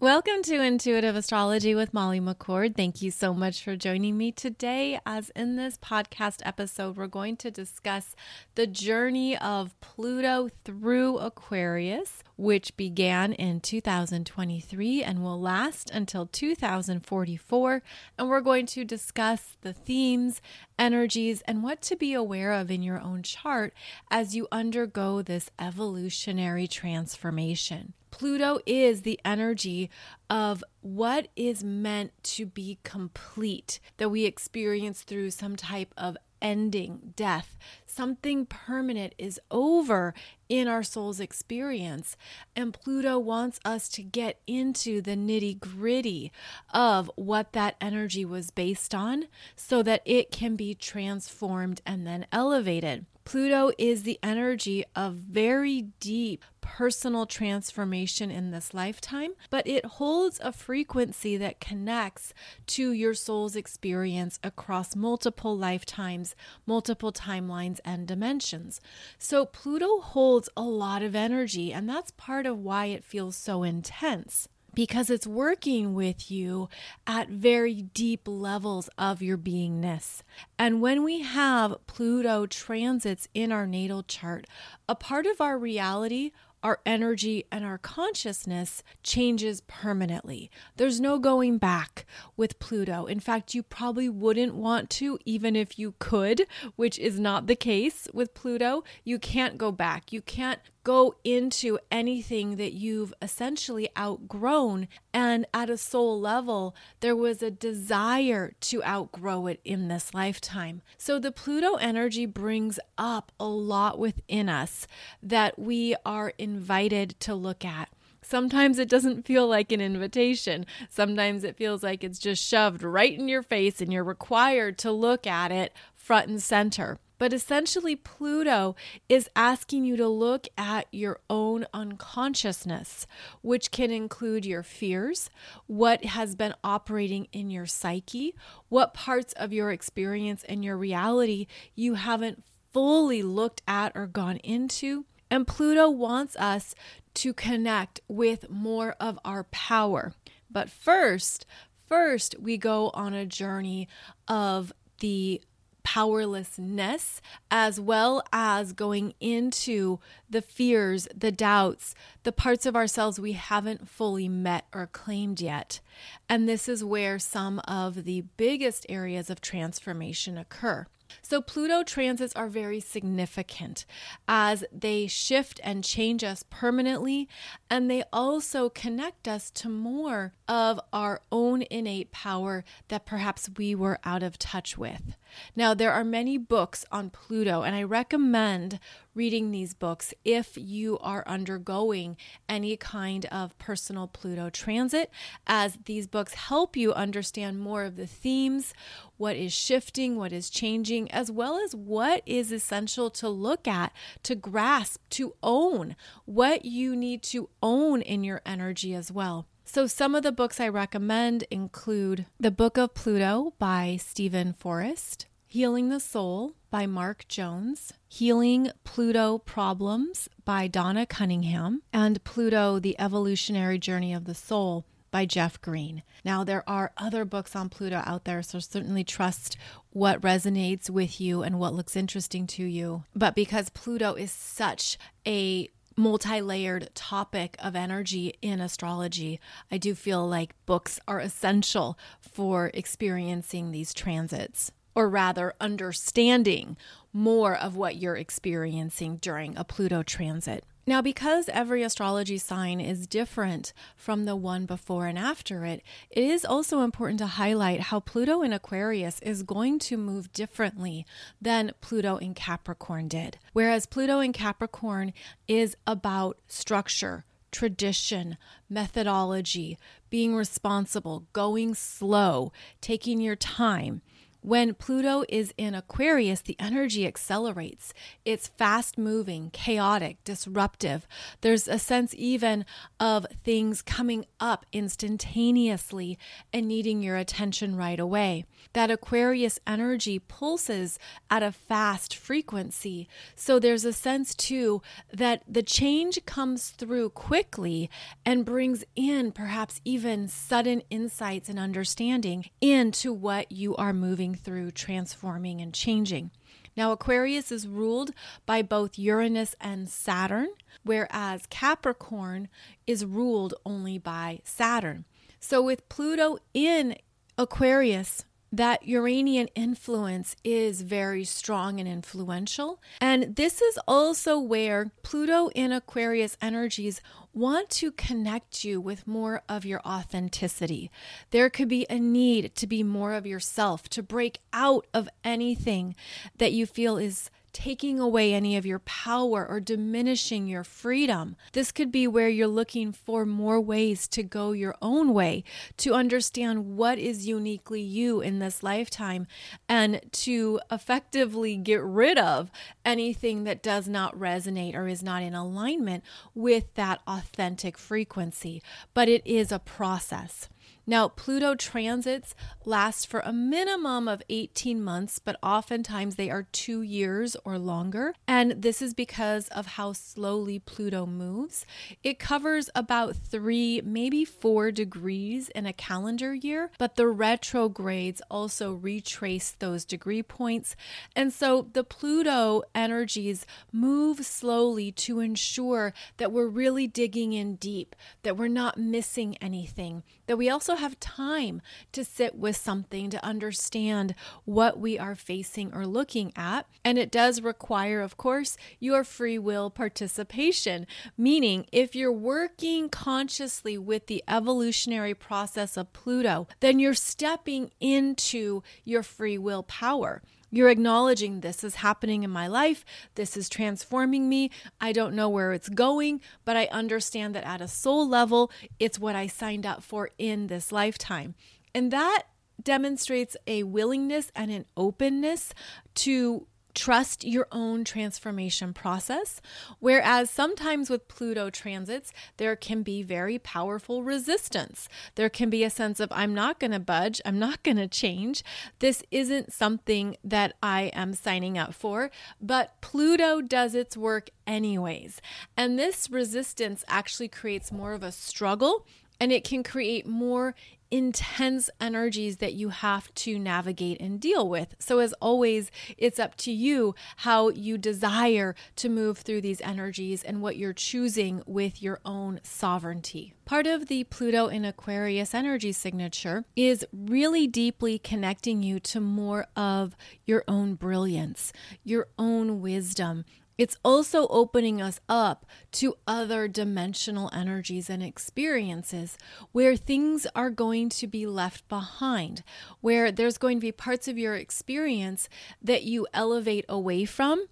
Welcome to Intuitive Astrology with Molly McCord. Thank you so much for joining me today. As in this podcast episode, we're going to discuss the journey of Pluto through Aquarius, which began in 2023 and will last until 2044. And we're going to discuss the themes, energies, and what to be aware of in your own chart as you undergo this evolutionary transformation. Pluto is the energy of what is meant to be complete that we experience through some type of ending, death. Something permanent is over in our soul's experience. And Pluto wants us to get into the nitty gritty of what that energy was based on so that it can be transformed and then elevated. Pluto is the energy of very deep personal transformation in this lifetime, but it holds a frequency that connects to your soul's experience across multiple lifetimes, multiple timelines, and dimensions. So Pluto holds a lot of energy, and that's part of why it feels so intense because it's working with you at very deep levels of your beingness. And when we have Pluto transits in our natal chart, a part of our reality our energy and our consciousness changes permanently. There's no going back with Pluto. In fact, you probably wouldn't want to, even if you could, which is not the case with Pluto. You can't go back. You can't go into anything that you've essentially outgrown. And at a soul level, there was a desire to outgrow it in this lifetime. So the Pluto energy brings up a lot within us that we are invited to look at. Sometimes it doesn't feel like an invitation. Sometimes it feels like it's just shoved right in your face and you're required to look at it front and center. But essentially, Pluto is asking you to look at your own unconsciousness, which can include your fears, what has been operating in your psyche, what parts of your experience and your reality you haven't fully looked at or gone into. And Pluto wants us to connect with more of our power. But first, first we go on a journey of the powerlessness, as well as going into the fears, the doubts, the parts of ourselves we haven't fully met or claimed yet. And this is where some of the biggest areas of transformation occur. So, Pluto transits are very significant as they shift and change us permanently, and they also connect us to more of our own innate power that perhaps we were out of touch with. Now, there are many books on Pluto, and I recommend reading these books if you are undergoing any kind of personal Pluto transit, as these books help you understand more of the themes, what is shifting, what is changing, as well as what is essential to look at, to grasp, to own, what you need to own in your energy as well. So, some of the books I recommend include The Book of Pluto by Steven Forrest, Healing the Soul by Mark Jones, Healing Pluto Problems by Donna Cunningham, and Pluto, The Evolutionary Journey of the Soul by Jeff Green. Now, there are other books on Pluto out there, so certainly trust what resonates with you and what looks interesting to you. But because Pluto is such a multi layered topic of energy in astrology, I do feel like books are essential for experiencing these transits or rather understanding more of what you're experiencing during a Pluto transit. Now, because every astrology sign is different from the one before and after it, it is also important to highlight how Pluto in Aquarius is going to move differently than Pluto in Capricorn did. Whereas Pluto in Capricorn is about structure, tradition, methodology, being responsible, going slow, taking your time When Pluto is in Aquarius, the energy accelerates. It's fast moving, chaotic, disruptive. There's a sense even of things coming up instantaneously and needing your attention right away. That Aquarius energy pulses at a fast frequency. So there's a sense too that the change comes through quickly and brings in perhaps even sudden insights and understanding into what you are moving through transforming and changing. Now, Aquarius is ruled by both Uranus and Saturn, whereas Capricorn is ruled only by Saturn. So, with Pluto in Aquarius, that Uranian influence is very strong and influential. And this is also where Pluto in Aquarius energies want to connect you with more of your authenticity. There could be a need to be more of yourself, to break out of anything that you feel is taking away any of your power or diminishing your freedom. This could be where you're looking for more ways to go your own way, to understand what is uniquely you in this lifetime, and to effectively get rid of anything that does not resonate or is not in alignment with that authentic frequency. But it is a process. Now, Pluto transits last for a minimum of 18 months, but oftentimes they are two years or longer. And this is because of how slowly Pluto moves. It covers about three, maybe four degrees in a calendar year, but the retrogrades also retrace those degree points. And so the Pluto energies move slowly to ensure that we're really digging in deep, that we're not missing anything, that we also have time to sit with something to understand what we are facing or looking at. And it does require, of course, your free will participation, meaning if you're working consciously with the evolutionary process of Pluto, then you're stepping into your free will power. You're acknowledging this is happening in my life. This is transforming me. I don't know where it's going, but I understand that at a soul level, it's what I signed up for in this lifetime. And that demonstrates a willingness and an openness to trust your own transformation process. Whereas sometimes with Pluto transits, there can be very powerful resistance. There can be a sense of, I'm not going to budge, I'm not going to change. This isn't something that I am signing up for, but Pluto does its work anyways. And this resistance actually creates more of a struggle and it can create more intense energies that you have to navigate and deal with. So, as always, it's up to you how you desire to move through these energies and what you're choosing with your own sovereignty. Part of the Pluto in Aquarius energy signature is really deeply connecting you to more of your own brilliance, your own wisdom, it's also opening us up to other dimensional energies and experiences where things are going to be left behind, where there's going to be parts of your experience that you elevate away from.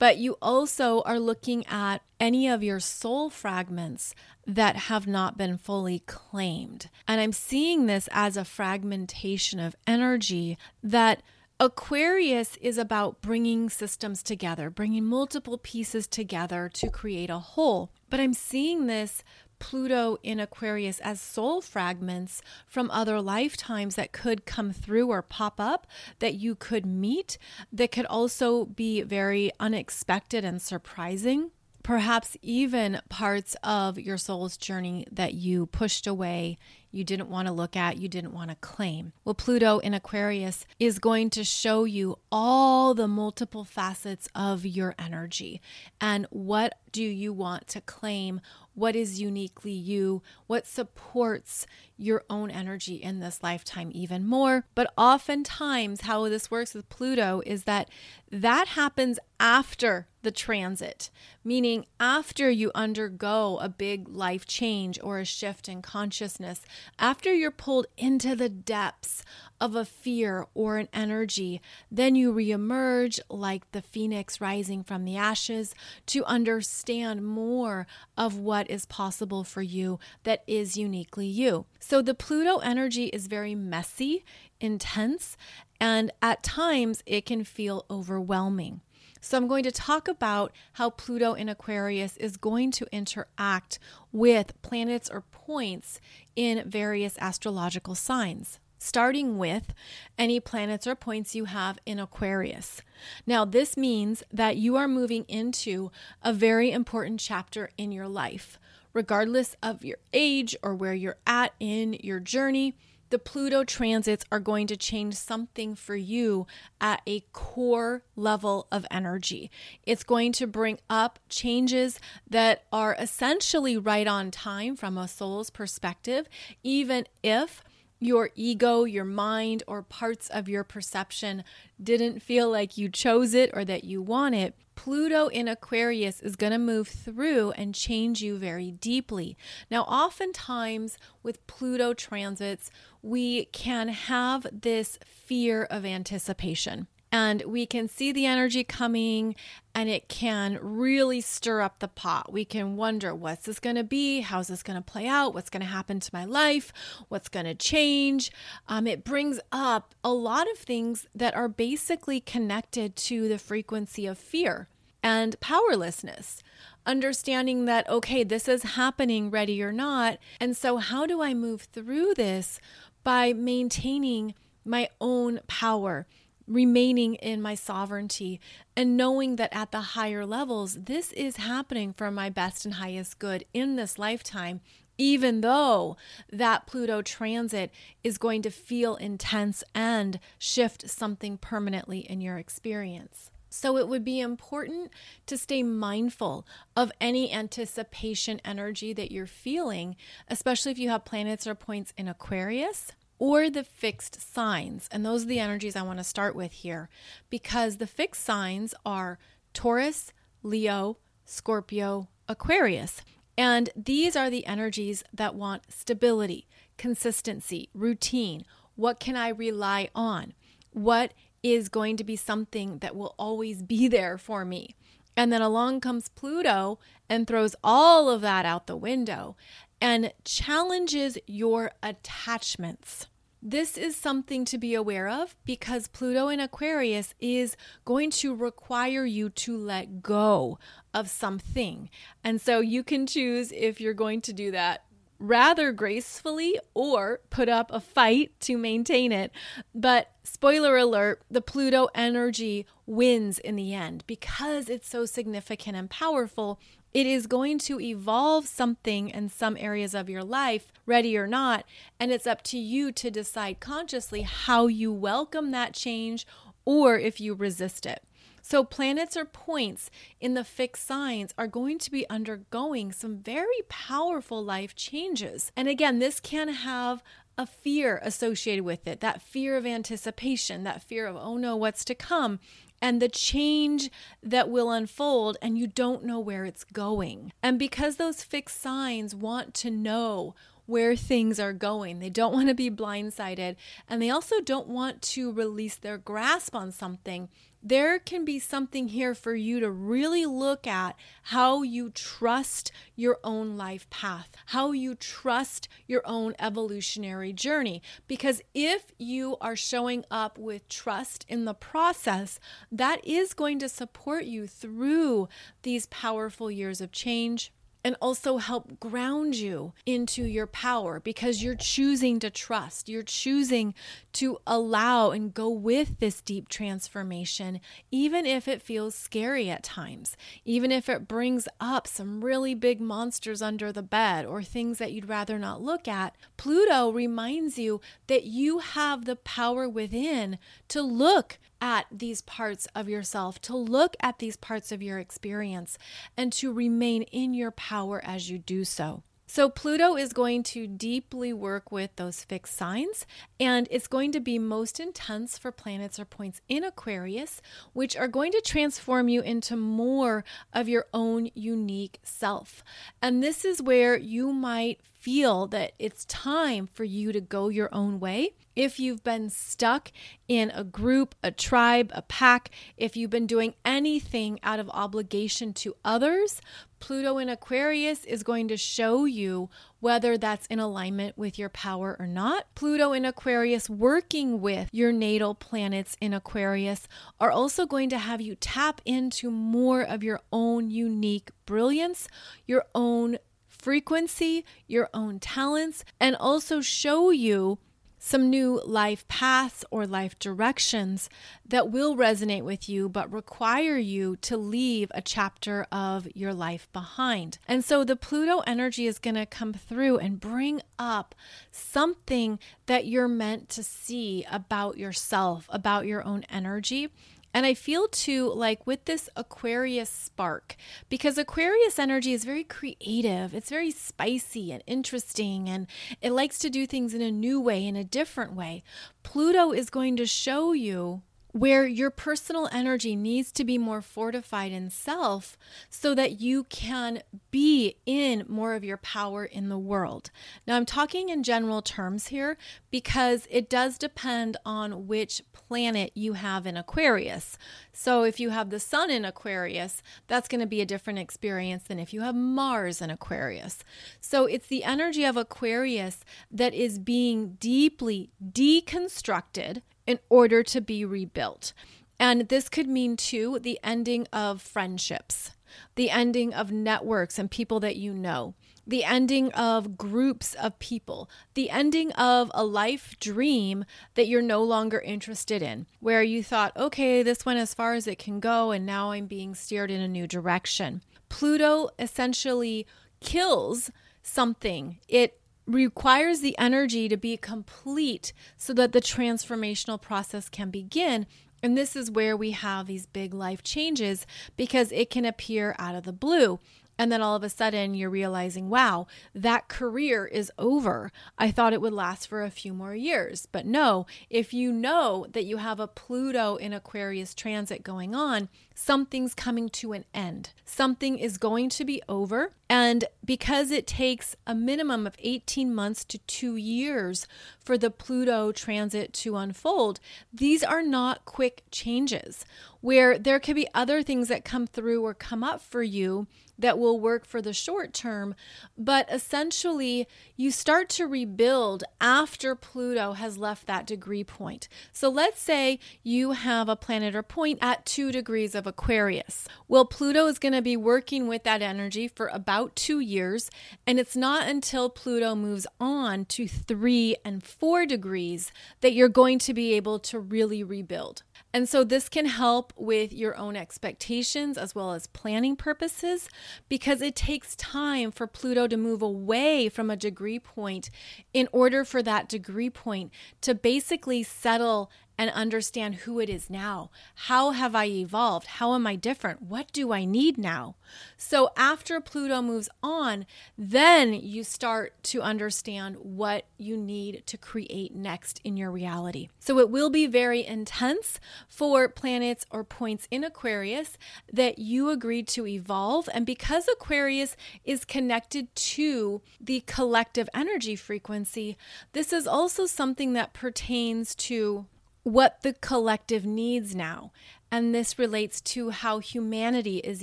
But you also are looking at any of your soul fragments that have not been fully claimed. And I'm seeing this as a fragmentation of energy that Aquarius is about bringing systems together, bringing multiple pieces together to create a whole. But I'm seeing this Pluto in Aquarius as soul fragments from other lifetimes that could come through or pop up that you could meet, that could also be very unexpected and surprising perhaps even parts of your soul's journey that you pushed away, you didn't want to look at, you didn't want to claim. Well, Pluto in Aquarius is going to show you all the multiple facets of your energy and what do you want to claim? What is uniquely you? What supports your own energy in this lifetime even more? But oftentimes, how this works with Pluto is that that happens after the transit, meaning after you undergo a big life change or a shift in consciousness, after you're pulled into the depths of a fear or an energy, then you reemerge like the phoenix rising from the ashes to understand more of what is possible for you that is uniquely you. So the Pluto energy is very messy, intense, And at times, it can feel overwhelming. So, I'm going to talk about how Pluto in Aquarius is going to interact with planets or points in various astrological signs starting with any planets or points you have in Aquarius. Now, this means that you are moving into a very important chapter in your life. Regardless of your age or where you're at in your journey, the Pluto transits are going to change something for you at a core level of energy. It's going to bring up changes that are essentially right on time from a soul's perspective, even if your ego, your mind, or parts of your perception didn't feel like you chose it or that you want it, Pluto in Aquarius is going to move through and change you very deeply. Now, oftentimes with Pluto transits, we can have this fear of anticipation and we can see the energy coming and it can really stir up the pot. We can wonder what's this going to be? How's this going to play out? What's going to happen to my life? What's going to change? Um, it brings up a lot of things that are basically connected to the frequency of fear and powerlessness. Understanding that, okay, this is happening, ready or not. And so, how do I move through this by maintaining my own power? Remaining in my sovereignty and knowing that at the higher levels, this is happening for my best and highest good in this lifetime, even though that Pluto transit is going to feel intense and shift something permanently in your experience. So, it would be important to stay mindful of any anticipation energy that you're feeling, especially if you have planets or points in Aquarius or the fixed signs. And those are the energies I want to start with here because the fixed signs are Taurus, Leo, Scorpio, Aquarius. And these are the energies that want stability, consistency, routine. What can I rely on? What is going to be something that will always be there for me? And then along comes Pluto and throws all of that out the window and challenges your attachments. This is something to be aware of because Pluto in Aquarius is going to require you to let go of something. And so you can choose if you're going to do that rather gracefully or put up a fight to maintain it. But spoiler alert, the Pluto energy wins in the end because it's so significant and powerful. It is going to evolve something in some areas of your life, ready or not. And it's up to you to decide consciously how you welcome that change or if you resist it. So, planets or points in the fixed signs are going to be undergoing some very powerful life changes. And again, this can have a fear associated with it that fear of anticipation, that fear of, oh no, what's to come and the change that will unfold, and you don't know where it's going. And because those fixed signs want to know where things are going. They don't want to be blindsided and they also don't want to release their grasp on something there can be something here for you to really look at how you trust your own life path, how you trust your own evolutionary journey. Because if you are showing up with trust in the process, that is going to support you through these powerful years of change and also help ground you into your power because you're choosing to trust. You're choosing to allow and go with this deep transformation, even if it feels scary at times, even if it brings up some really big monsters under the bed or things that you'd rather not look at. Pluto reminds you that you have the power within to look at these parts of yourself, to look at these parts of your experience, and to remain in your power as you do so. So, Pluto is going to deeply work with those fixed signs, and it's going to be most intense for planets or points in Aquarius, which are going to transform you into more of your own unique self. And this is where you might feel that it's time for you to go your own way. If you've been stuck in a group, a tribe, a pack, if you've been doing anything out of obligation to others, Pluto in Aquarius is going to show you whether that's in alignment with your power or not. Pluto in Aquarius working with your natal planets in Aquarius are also going to have you tap into more of your own unique brilliance, your own frequency, your own talents, and also show you some new life paths or life directions that will resonate with you, but require you to leave a chapter of your life behind. And so the Pluto energy is going to come through and bring up something that you're meant to see about yourself, about your own energy. And I feel too like with this Aquarius spark, because Aquarius energy is very creative, it's very spicy and interesting, and it likes to do things in a new way, in a different way. Pluto is going to show you where your personal energy needs to be more fortified in self so that you can be in more of your power in the world. Now, I'm talking in general terms here because it does depend on which planet you have in Aquarius. So, if you have the sun in Aquarius, that's going to be a different experience than if you have Mars in Aquarius. So, it's the energy of Aquarius that is being deeply deconstructed in order to be rebuilt. And this could mean, too, the ending of friendships, the ending of networks and people that you know, the ending of groups of people, the ending of a life dream that you're no longer interested in, where you thought, okay, this went as far as it can go, and now I'm being steered in a new direction. Pluto essentially kills something. It requires the energy to be complete so that the transformational process can begin. And this is where we have these big life changes because it can appear out of the blue. And then all of a sudden, you're realizing, wow, that career is over. I thought it would last for a few more years. But no, if you know that you have a Pluto in Aquarius transit going on, something's coming to an end. Something is going to be over. And because it takes a minimum of 18 months to two years for the Pluto transit to unfold, these are not quick changes where there could be other things that come through or come up for you that will work for the short term. But essentially, you start to rebuild after Pluto has left that degree point. So let's say you have a planet or point at two degrees of Aquarius. Well, Pluto is going to be working with that energy for about two years. And it's not until Pluto moves on to three and four degrees that you're going to be able to really rebuild. And so this can help with your own expectations as well as planning purposes because it takes time for Pluto to move away from a degree point in order for that degree point to basically settle and understand who it is now. How have I evolved? How am I different? What do I need now? So, after Pluto moves on, then you start to understand what you need to create next in your reality. So, it will be very intense for planets or points in Aquarius that you agreed to evolve. And because Aquarius is connected to the collective energy frequency, this is also something that pertains to what the collective needs now. And this relates to how humanity is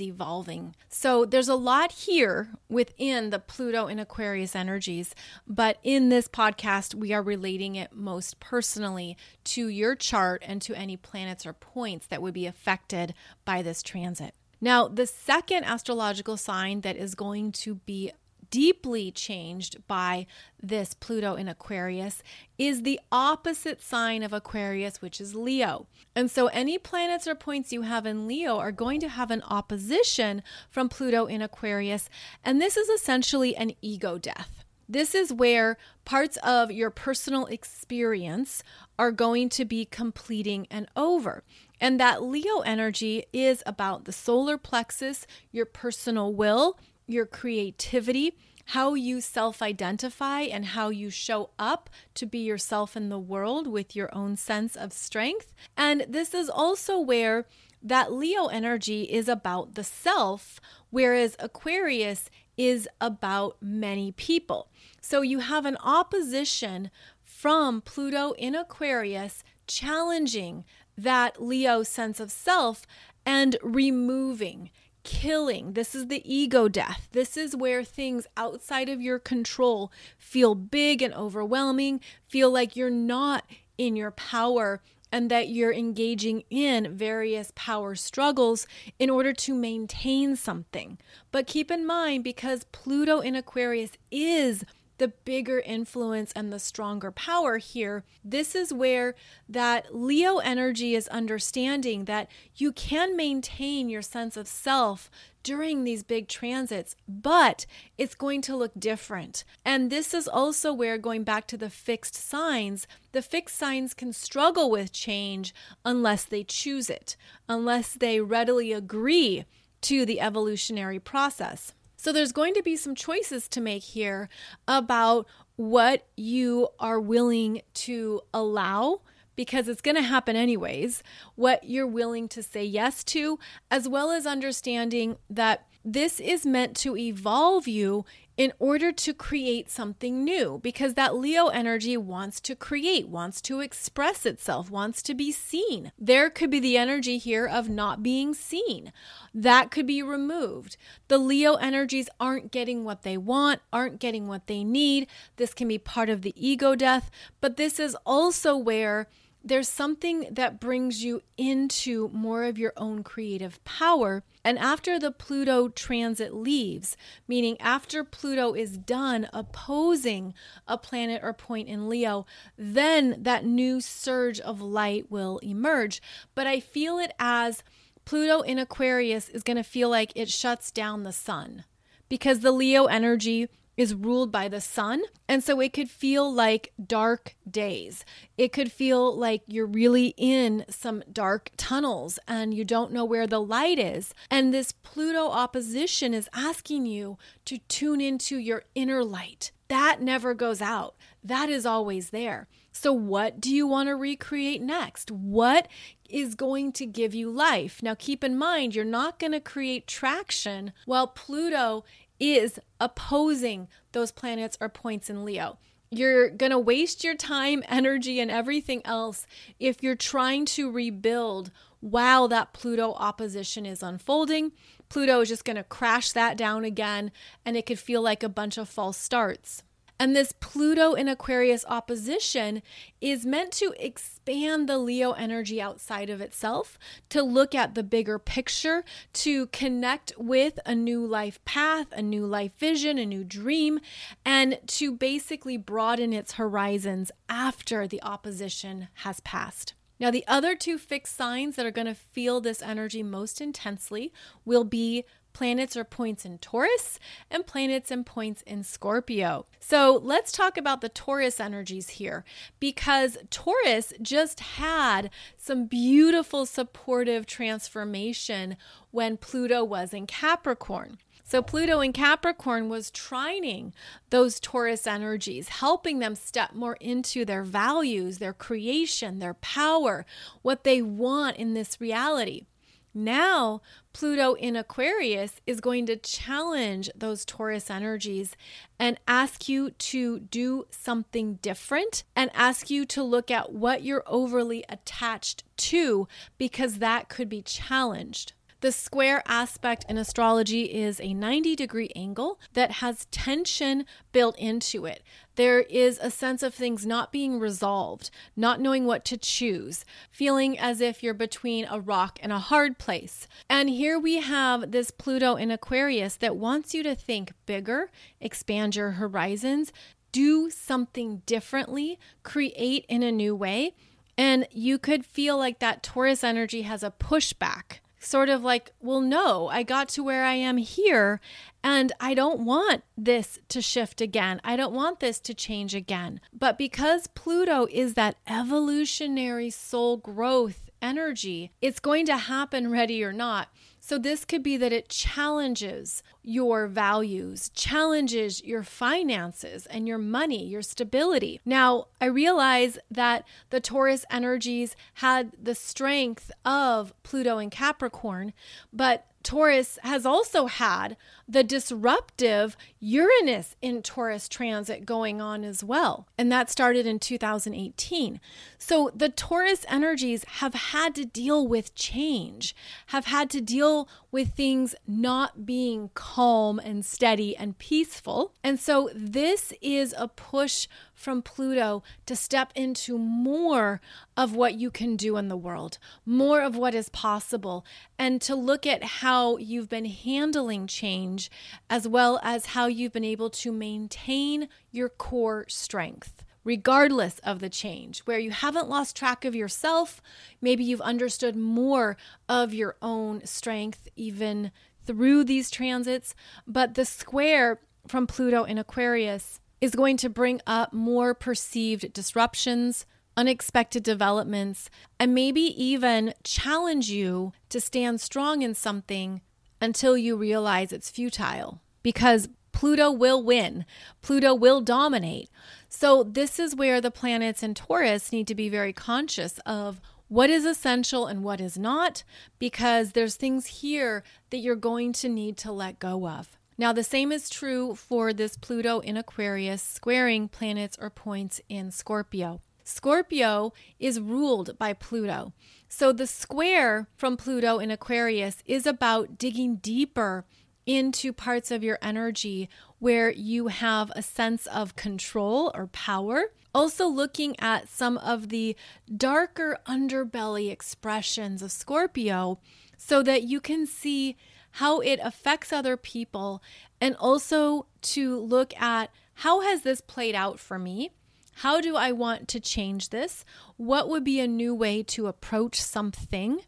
evolving. So there's a lot here within the Pluto and Aquarius energies, but in this podcast, we are relating it most personally to your chart and to any planets or points that would be affected by this transit. Now, the second astrological sign that is going to be deeply changed by this Pluto in Aquarius is the opposite sign of Aquarius, which is Leo. And so any planets or points you have in Leo are going to have an opposition from Pluto in Aquarius. And this is essentially an ego death. This is where parts of your personal experience are going to be completing and over. And that Leo energy is about the solar plexus, your personal will, your creativity, how you self identify, and how you show up to be yourself in the world with your own sense of strength. And this is also where that Leo energy is about the self, whereas Aquarius is about many people. So you have an opposition from Pluto in Aquarius challenging that Leo sense of self and removing killing. This is the ego death. This is where things outside of your control feel big and overwhelming, feel like you're not in your power and that you're engaging in various power struggles in order to maintain something. But keep in mind, because Pluto in Aquarius is the bigger influence and the stronger power here, this is where that Leo energy is understanding that you can maintain your sense of self during these big transits, but it's going to look different. And this is also where, going back to the fixed signs, the fixed signs can struggle with change unless they choose it, unless they readily agree to the evolutionary process. So there's going to be some choices to make here about what you are willing to allow because it's going to happen anyways, what you're willing to say yes to, as well as understanding that this is meant to evolve you in order to create something new because that Leo energy wants to create, wants to express itself, wants to be seen. There could be the energy here of not being seen. That could be removed. The Leo energies aren't getting what they want, aren't getting what they need. This can be part of the ego death, but this is also where there's something that brings you into more of your own creative power. And after the Pluto transit leaves, meaning after Pluto is done opposing a planet or point in Leo, then that new surge of light will emerge. But I feel it as Pluto in Aquarius is going to feel like it shuts down the sun because the Leo energy is ruled by the sun. And so it could feel like dark days. It could feel like you're really in some dark tunnels and you don't know where the light is. And this Pluto opposition is asking you to tune into your inner light. That never goes out, that is always there. So, what do you want to recreate next? What is going to give you life? Now, keep in mind, you're not going to create traction while Pluto is opposing those planets or points in Leo. You're going to waste your time, energy, and everything else if you're trying to rebuild while that Pluto opposition is unfolding. Pluto is just going to crash that down again, and it could feel like a bunch of false starts. And this Pluto in Aquarius opposition is meant to expand the Leo energy outside of itself, to look at the bigger picture, to connect with a new life path, a new life vision, a new dream, and to basically broaden its horizons after the opposition has passed. Now, the other two fixed signs that are going to feel this energy most intensely will be planets or points in Taurus, and planets and points in Scorpio. So let's talk about the Taurus energies here because Taurus just had some beautiful supportive transformation when Pluto was in Capricorn. So, Pluto in Capricorn was trining those Taurus energies, helping them step more into their values, their creation, their power, what they want in this reality. Now, Pluto in Aquarius is going to challenge those Taurus energies and ask you to do something different and ask you to look at what you're overly attached to because that could be challenged. The square aspect in astrology is a 90 degree angle that has tension built into it. There is a sense of things not being resolved, not knowing what to choose, feeling as if you're between a rock and a hard place. And here we have this Pluto in Aquarius that wants you to think bigger, expand your horizons, do something differently, create in a new way. And you could feel like that Taurus energy has a pushback sort of like, well, no, I got to where I am here and I don't want this to shift again. I don't want this to change again. But because Pluto is that evolutionary soul growth energy, it's going to happen ready or not. So, this could be that it challenges your values, challenges your finances and your money, your stability. Now, I realize that the Taurus energies had the strength of Pluto and Capricorn, but Taurus has also had the disruptive Uranus in Taurus transit going on as well. And that started in 2018. So the Taurus energies have had to deal with change, have had to deal with things not being calm and steady and peaceful. And so this is a push from Pluto to step into more of what you can do in the world, more of what is possible, and to look at how you've been handling change as well as how you've been able to maintain your core strength regardless of the change, where you haven't lost track of yourself. Maybe you've understood more of your own strength even through these transits. But the square from Pluto in Aquarius is going to bring up more perceived disruptions, unexpected developments, and maybe even challenge you to stand strong in something until you realize it's futile. Because Pluto will win, Pluto will dominate. So, this is where the planets in Taurus need to be very conscious of what is essential and what is not, because there's things here that you're going to need to let go of. Now, the same is true for this Pluto in Aquarius squaring planets or points in Scorpio. Scorpio is ruled by Pluto. So the square from Pluto in Aquarius is about digging deeper into parts of your energy where you have a sense of control or power. Also, looking at some of the darker underbelly expressions of Scorpio so that you can see how it affects other people, and also to look at how has this played out for me? How do I want to change this? What would be a new way to approach something?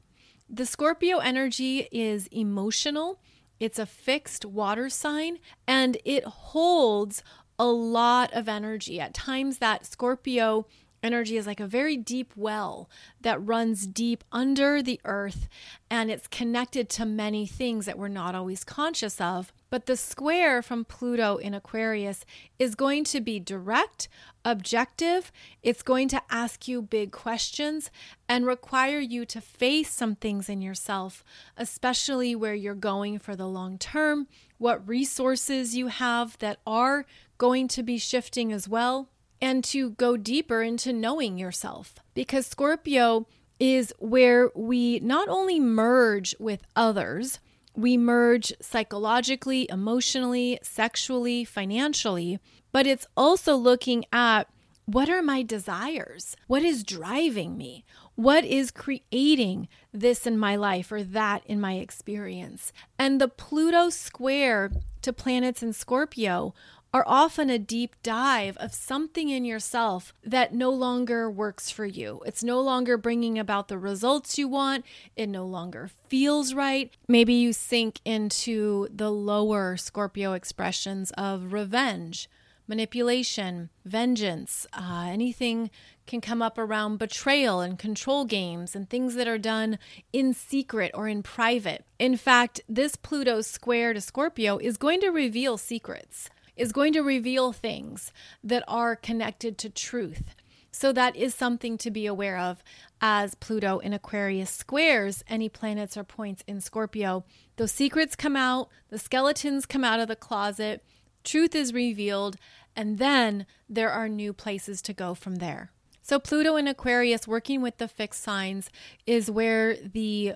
The Scorpio energy is emotional. It's a fixed water sign and it holds a lot of energy. At times, that Scorpio energy is like a very deep well that runs deep under the earth and it's connected to many things that we're not always conscious of. But the square from Pluto in Aquarius is going to be direct, objective. It's going to ask you big questions and require you to face some things in yourself, especially where you're going for the long term, what resources you have that are going to be shifting as well and to go deeper into knowing yourself. Because Scorpio is where we not only merge with others, we merge psychologically, emotionally, sexually, financially, but it's also looking at what are my desires? What is driving me? What is creating this in my life or that in my experience? And the Pluto square to planets in Scorpio are often a deep dive of something in yourself that no longer works for you. It's no longer bringing about the results you want. It no longer feels right. Maybe you sink into the lower Scorpio expressions of revenge, manipulation, vengeance, uh, anything can come up around betrayal and control games and things that are done in secret or in private. In fact, this Pluto square to Scorpio is going to reveal secrets is going to reveal things that are connected to truth. So that is something to be aware of as Pluto in Aquarius squares any planets or points in Scorpio. Those secrets come out, the skeletons come out of the closet, truth is revealed, and then there are new places to go from there. So, Pluto in Aquarius working with the fixed signs is where the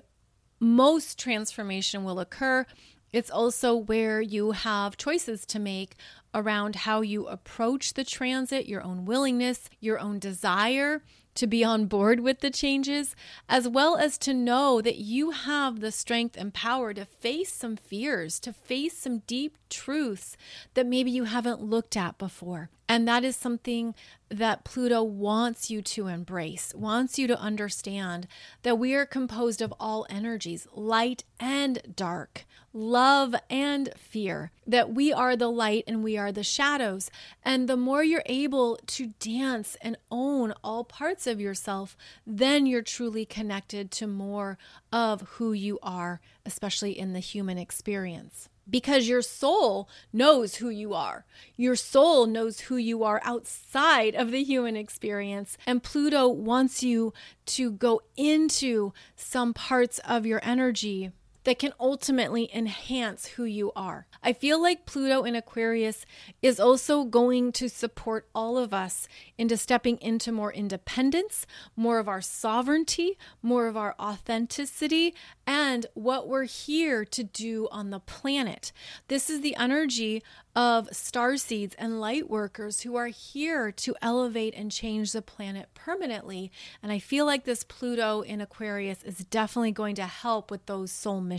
most transformation will occur it's also where you have choices to make around how you approach the transit, your own willingness, your own desire to be on board with the changes, as well as to know that you have the strength and power to face some fears, to face some deep truths that maybe you haven't looked at before. And that is something that Pluto wants you to embrace, wants you to understand that we are composed of all energies, light and dark love and fear, that we are the light and we are the shadows. And the more you're able to dance and own all parts of yourself, then you're truly connected to more of who you are, especially in the human experience. Because your soul knows who you are. Your soul knows who you are outside of the human experience. And Pluto wants you to go into some parts of your energy that can ultimately enhance who you are. I feel like Pluto in Aquarius is also going to support all of us into stepping into more independence, more of our sovereignty, more of our authenticity, and what we're here to do on the planet. This is the energy of star seeds and light workers who are here to elevate and change the planet permanently. And I feel like this Pluto in Aquarius is definitely going to help with those soul missions.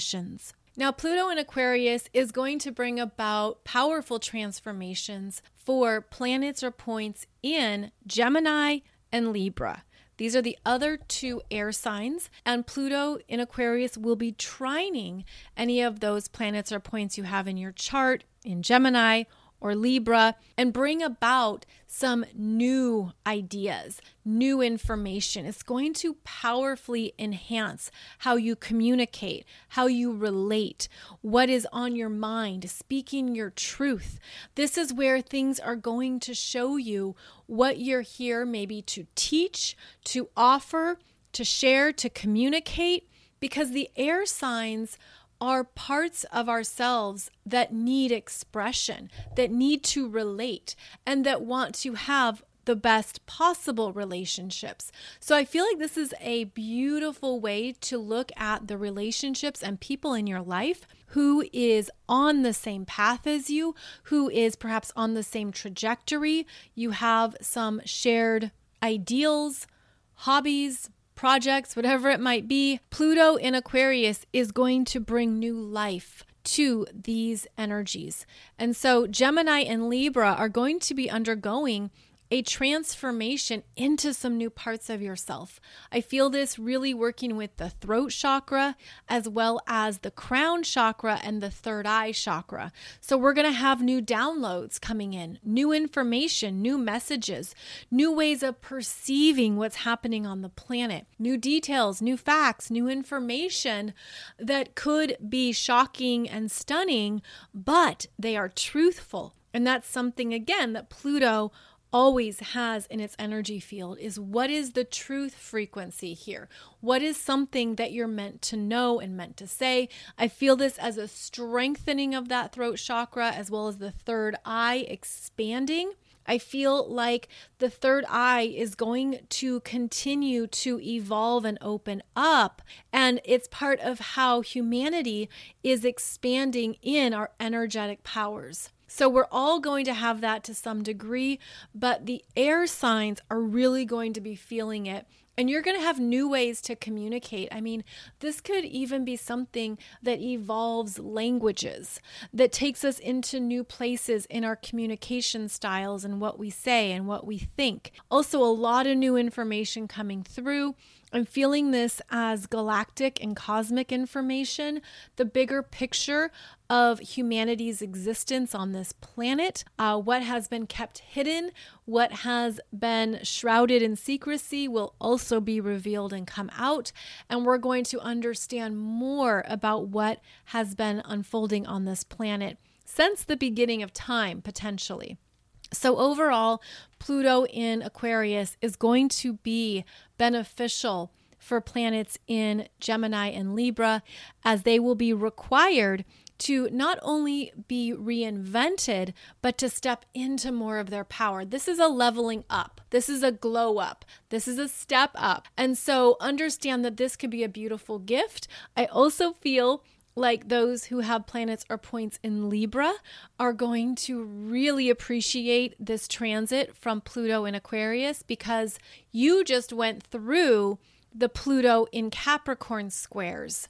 Now, Pluto in Aquarius is going to bring about powerful transformations for planets or points in Gemini and Libra. These are the other two air signs, and Pluto in Aquarius will be trining any of those planets or points you have in your chart in Gemini or Libra and bring about some new ideas, new information. It's going to powerfully enhance how you communicate, how you relate, what is on your mind, speaking your truth. This is where things are going to show you what you're here maybe to teach, to offer, to share, to communicate, because the air signs are parts of ourselves that need expression, that need to relate, and that want to have the best possible relationships. So I feel like this is a beautiful way to look at the relationships and people in your life who is on the same path as you, who is perhaps on the same trajectory. You have some shared ideals, hobbies, projects, whatever it might be, Pluto in Aquarius is going to bring new life to these energies. And so Gemini and Libra are going to be undergoing a transformation into some new parts of yourself. I feel this really working with the throat chakra as well as the crown chakra and the third eye chakra. So, we're going to have new downloads coming in, new information, new messages, new ways of perceiving what's happening on the planet, new details, new facts, new information that could be shocking and stunning, but they are truthful. And that's something, again, that Pluto always has in its energy field is what is the truth frequency here? What is something that you're meant to know and meant to say? I feel this as a strengthening of that throat chakra as well as the third eye expanding. I feel like the third eye is going to continue to evolve and open up. And it's part of how humanity is expanding in our energetic powers. So we're all going to have that to some degree, but the air signs are really going to be feeling it. And you're going to have new ways to communicate. I mean, this could even be something that evolves languages, that takes us into new places in our communication styles and what we say and what we think. Also, a lot of new information coming through I'm feeling this as galactic and cosmic information, the bigger picture of humanity's existence on this planet, uh, what has been kept hidden, what has been shrouded in secrecy will also be revealed and come out. And we're going to understand more about what has been unfolding on this planet since the beginning of time, potentially. So, overall, Pluto in Aquarius is going to be beneficial for planets in Gemini and Libra, as they will be required to not only be reinvented, but to step into more of their power. This is a leveling up. This is a glow up. This is a step up. And so understand that this could be a beautiful gift. I also feel like those who have planets or points in Libra are going to really appreciate this transit from Pluto in Aquarius because you just went through the Pluto in Capricorn squares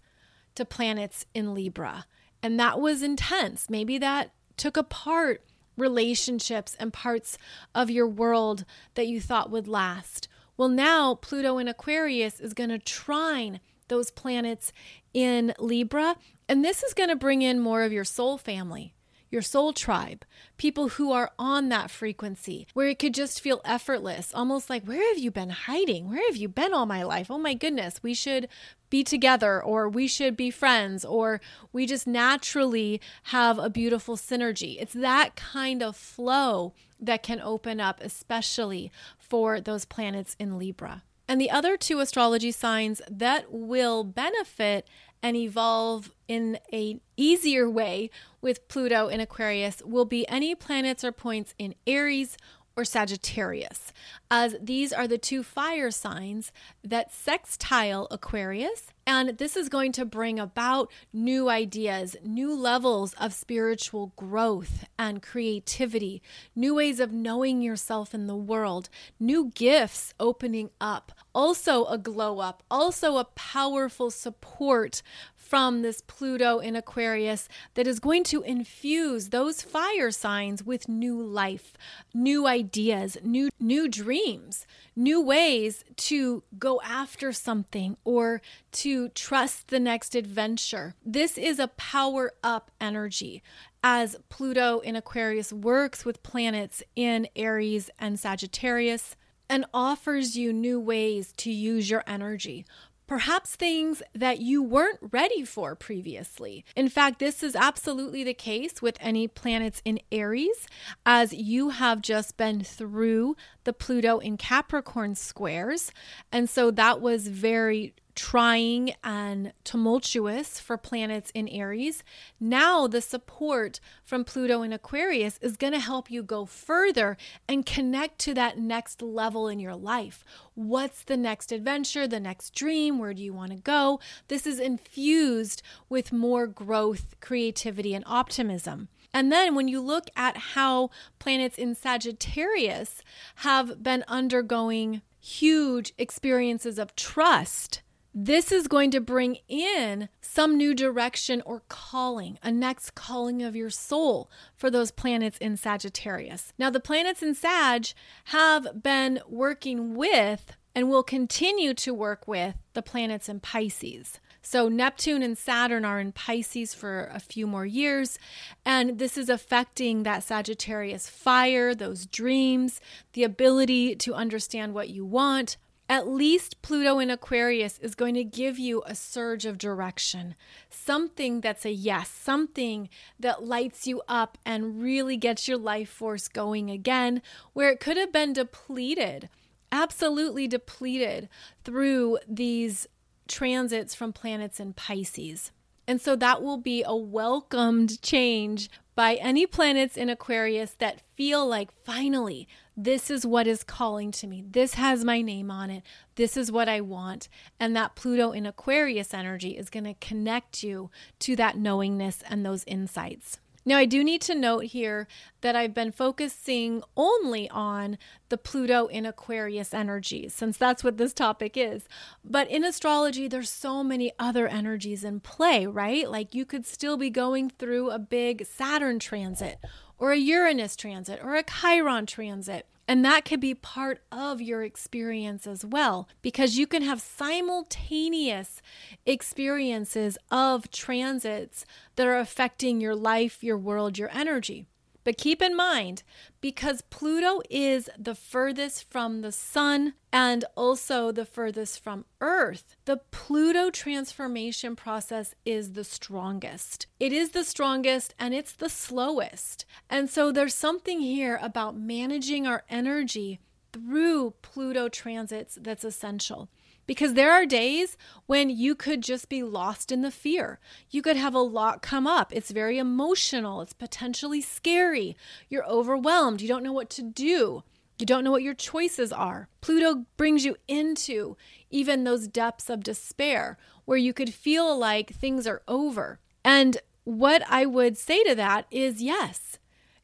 to planets in Libra. And that was intense. Maybe that took apart relationships and parts of your world that you thought would last. Well, now Pluto in Aquarius is going to trine those planets in Libra and this is going to bring in more of your soul family, your soul tribe, people who are on that frequency where it could just feel effortless, almost like, where have you been hiding? Where have you been all my life? Oh my goodness, we should be together or we should be friends or we just naturally have a beautiful synergy. It's that kind of flow that can open up, especially for those planets in Libra. And the other two astrology signs that will benefit and evolve in a easier way with Pluto in Aquarius will be any planets or points in Aries or Sagittarius, as these are the two fire signs that sextile Aquarius. And this is going to bring about new ideas, new levels of spiritual growth and creativity, new ways of knowing yourself in the world, new gifts opening up, also a glow up, also a powerful support from this Pluto in Aquarius that is going to infuse those fire signs with new life, new ideas, new new dreams, new ways to go after something or to trust the next adventure. This is a power up energy as Pluto in Aquarius works with planets in Aries and Sagittarius and offers you new ways to use your energy perhaps things that you weren't ready for previously. In fact, this is absolutely the case with any planets in Aries, as you have just been through the Pluto in Capricorn squares. And so that was very trying and tumultuous for planets in Aries. Now, the support from Pluto in Aquarius is going to help you go further and connect to that next level in your life. What's the next adventure, the next dream? Where do you want to go? This is infused with more growth, creativity, and optimism. And then when you look at how planets in Sagittarius have been undergoing huge experiences of trust this is going to bring in some new direction or calling, a next calling of your soul for those planets in Sagittarius. Now, the planets in Sag have been working with and will continue to work with the planets in Pisces. So, Neptune and Saturn are in Pisces for a few more years, and this is affecting that Sagittarius fire, those dreams, the ability to understand what you want, at least Pluto in Aquarius is going to give you a surge of direction, something that's a yes, something that lights you up and really gets your life force going again, where it could have been depleted, absolutely depleted through these transits from planets in Pisces. And so that will be a welcomed change by any planets in Aquarius that feel like finally this is what is calling to me. This has my name on it. This is what I want. And that Pluto in Aquarius energy is going to connect you to that knowingness and those insights. Now, I do need to note here that I've been focusing only on the Pluto in Aquarius energies, since that's what this topic is. But in astrology, there's so many other energies in play, right? Like you could still be going through a big Saturn transit, or a Uranus transit, or a Chiron transit. And that could be part of your experience as well, because you can have simultaneous experiences of transits that are affecting your life, your world, your energy. But keep in mind, because Pluto is the furthest from the sun and also the furthest from Earth, the Pluto transformation process is the strongest. It is the strongest and it's the slowest. And so there's something here about managing our energy through Pluto transits that's essential. Because there are days when you could just be lost in the fear. You could have a lot come up. It's very emotional, it's potentially scary. You're overwhelmed, you don't know what to do. You don't know what your choices are. Pluto brings you into even those depths of despair where you could feel like things are over. And what I would say to that is yes,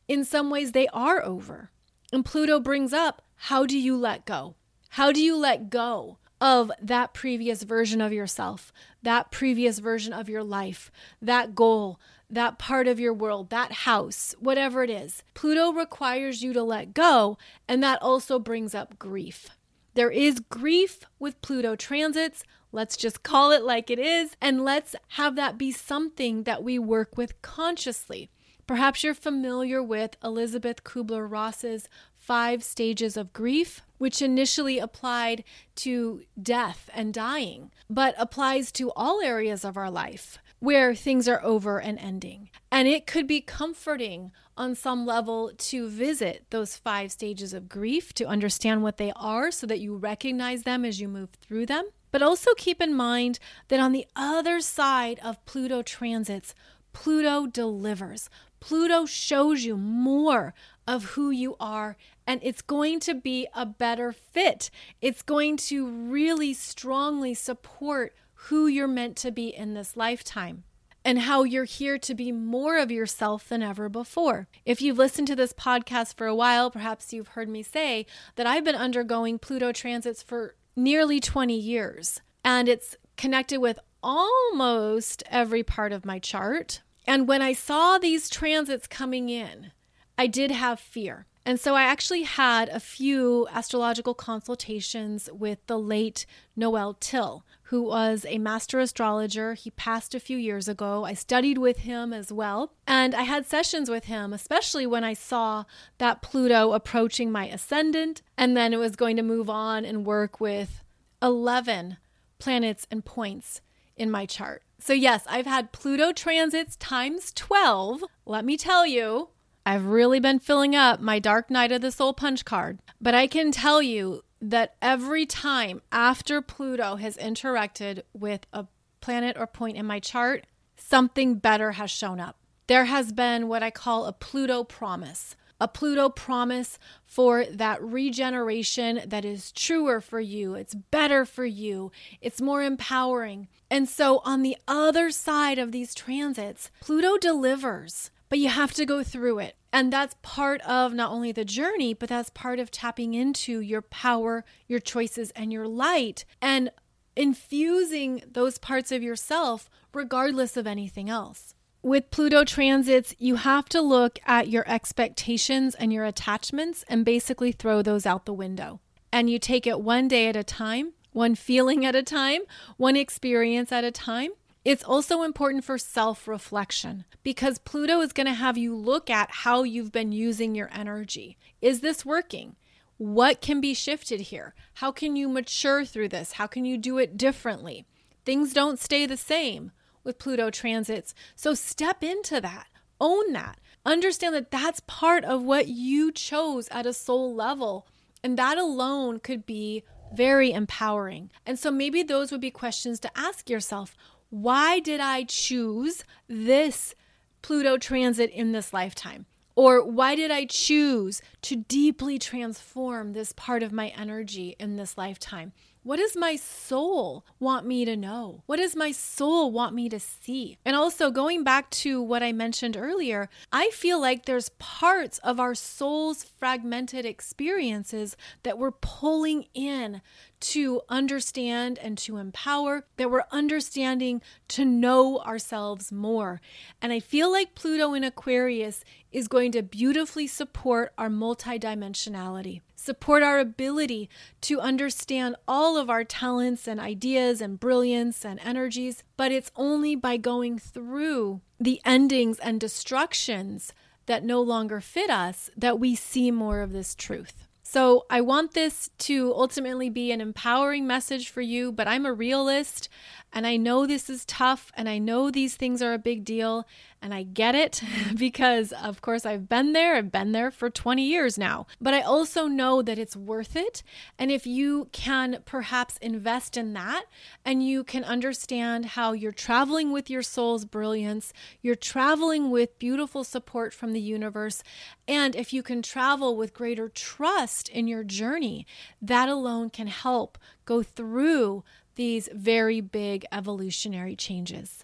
in some ways they are over. And Pluto brings up how do you let go? How do you let go of that previous version of yourself, that previous version of your life, that goal, that part of your world, that house, whatever it is. Pluto requires you to let go, and that also brings up grief. There is grief with Pluto transits. Let's just call it like it is, and let's have that be something that we work with consciously Perhaps you're familiar with Elizabeth Kubler Ross's five stages of grief, which initially applied to death and dying, but applies to all areas of our life where things are over and ending. And it could be comforting on some level to visit those five stages of grief, to understand what they are so that you recognize them as you move through them. But also keep in mind that on the other side of Pluto transits, Pluto delivers. Pluto shows you more of who you are, and it's going to be a better fit. It's going to really strongly support who you're meant to be in this lifetime and how you're here to be more of yourself than ever before. If you've listened to this podcast for a while, perhaps you've heard me say that I've been undergoing Pluto transits for nearly 20 years, and it's connected with almost every part of my chart. And when I saw these transits coming in, I did have fear. And so I actually had a few astrological consultations with the late Noel Tyl, who was a master astrologer. He passed a few years ago. I studied with him as well. And I had sessions with him, especially when I saw that Pluto approaching my ascendant. And then it was going to move on and work with 11 planets and points in my chart. So, yes, I've had Pluto transits times 12. Let me tell you, I've really been filling up my Dark Night of the Soul punch card, but I can tell you that every time after Pluto has interacted with a planet or point in my chart, something better has shown up. There has been what I call a Pluto promise, a Pluto promise for that regeneration that is truer for you, it's better for you, it's more empowering. And so, on the other side of these transits, Pluto delivers but you have to go through it. And that's part of not only the journey, but that's part of tapping into your power, your choices, and your light and infusing those parts of yourself regardless of anything else. With Pluto transits, you have to look at your expectations and your attachments and basically throw those out the window. And you take it one day at a time, one feeling at a time, one experience at a time, it's also important for self reflection because Pluto is going to have you look at how you've been using your energy. Is this working? What can be shifted here? How can you mature through this? How can you do it differently? Things don't stay the same with Pluto transits. So step into that, own that, understand that that's part of what you chose at a soul level. And that alone could be very empowering. And so maybe those would be questions to ask yourself. Why did I choose this Pluto transit in this lifetime? Or why did I choose to deeply transform this part of my energy in this lifetime? What does my soul want me to know? What does my soul want me to see? And also, going back to what I mentioned earlier, I feel like there's parts of our soul's fragmented experiences that we're pulling in to understand and to empower, that we're understanding to know ourselves more. And I feel like Pluto in Aquarius is going to beautifully support our multidimensionality, support our ability to understand all of our talents and ideas and brilliance and energies. But it's only by going through the endings and destructions that no longer fit us that we see more of this truth. So I want this to ultimately be an empowering message for you, but I'm a realist and I know this is tough and I know these things are a big deal and I get it because, of course, I've been there. I've been there for 20 years now. But I also know that it's worth it. And if you can perhaps invest in that and you can understand how you're traveling with your soul's brilliance, you're traveling with beautiful support from the universe, and if you can travel with greater trust in your journey, that alone can help go through these very big evolutionary changes.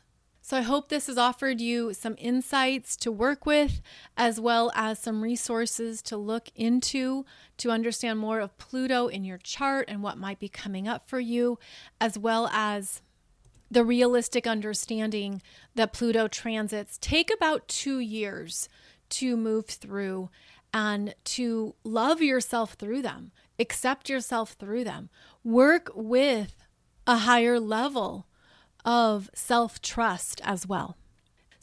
So, I hope this has offered you some insights to work with, as well as some resources to look into to understand more of Pluto in your chart and what might be coming up for you, as well as the realistic understanding that Pluto transits take about two years to move through and to love yourself through them, accept yourself through them, work with a higher level of self trust as well.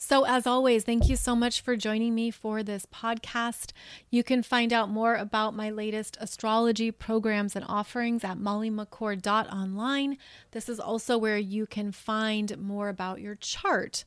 So, as always, thank you so much for joining me for this podcast. You can find out more about my latest astrology programs and offerings at mollymccord.online. This is also where you can find more about your chart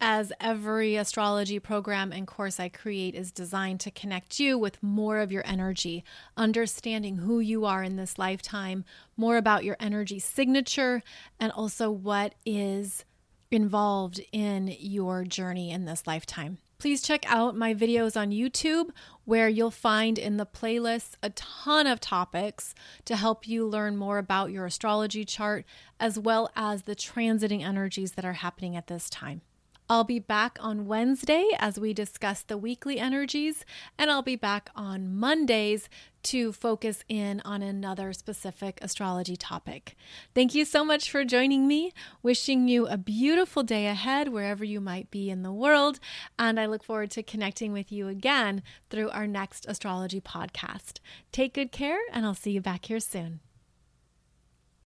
as every astrology program and course I create is designed to connect you with more of your energy, understanding who you are in this lifetime, more about your energy signature, and also what is involved in your journey in this lifetime. Please check out my videos on YouTube where you'll find in the playlist a ton of topics to help you learn more about your astrology chart as well as the transiting energies that are happening at this time. I'll be back on Wednesday as we discuss the weekly energies, and I'll be back on Mondays to focus in on another specific astrology topic. Thank you so much for joining me. Wishing you a beautiful day ahead wherever you might be in the world, and I look forward to connecting with you again through our next astrology podcast. Take good care, and I'll see you back here soon.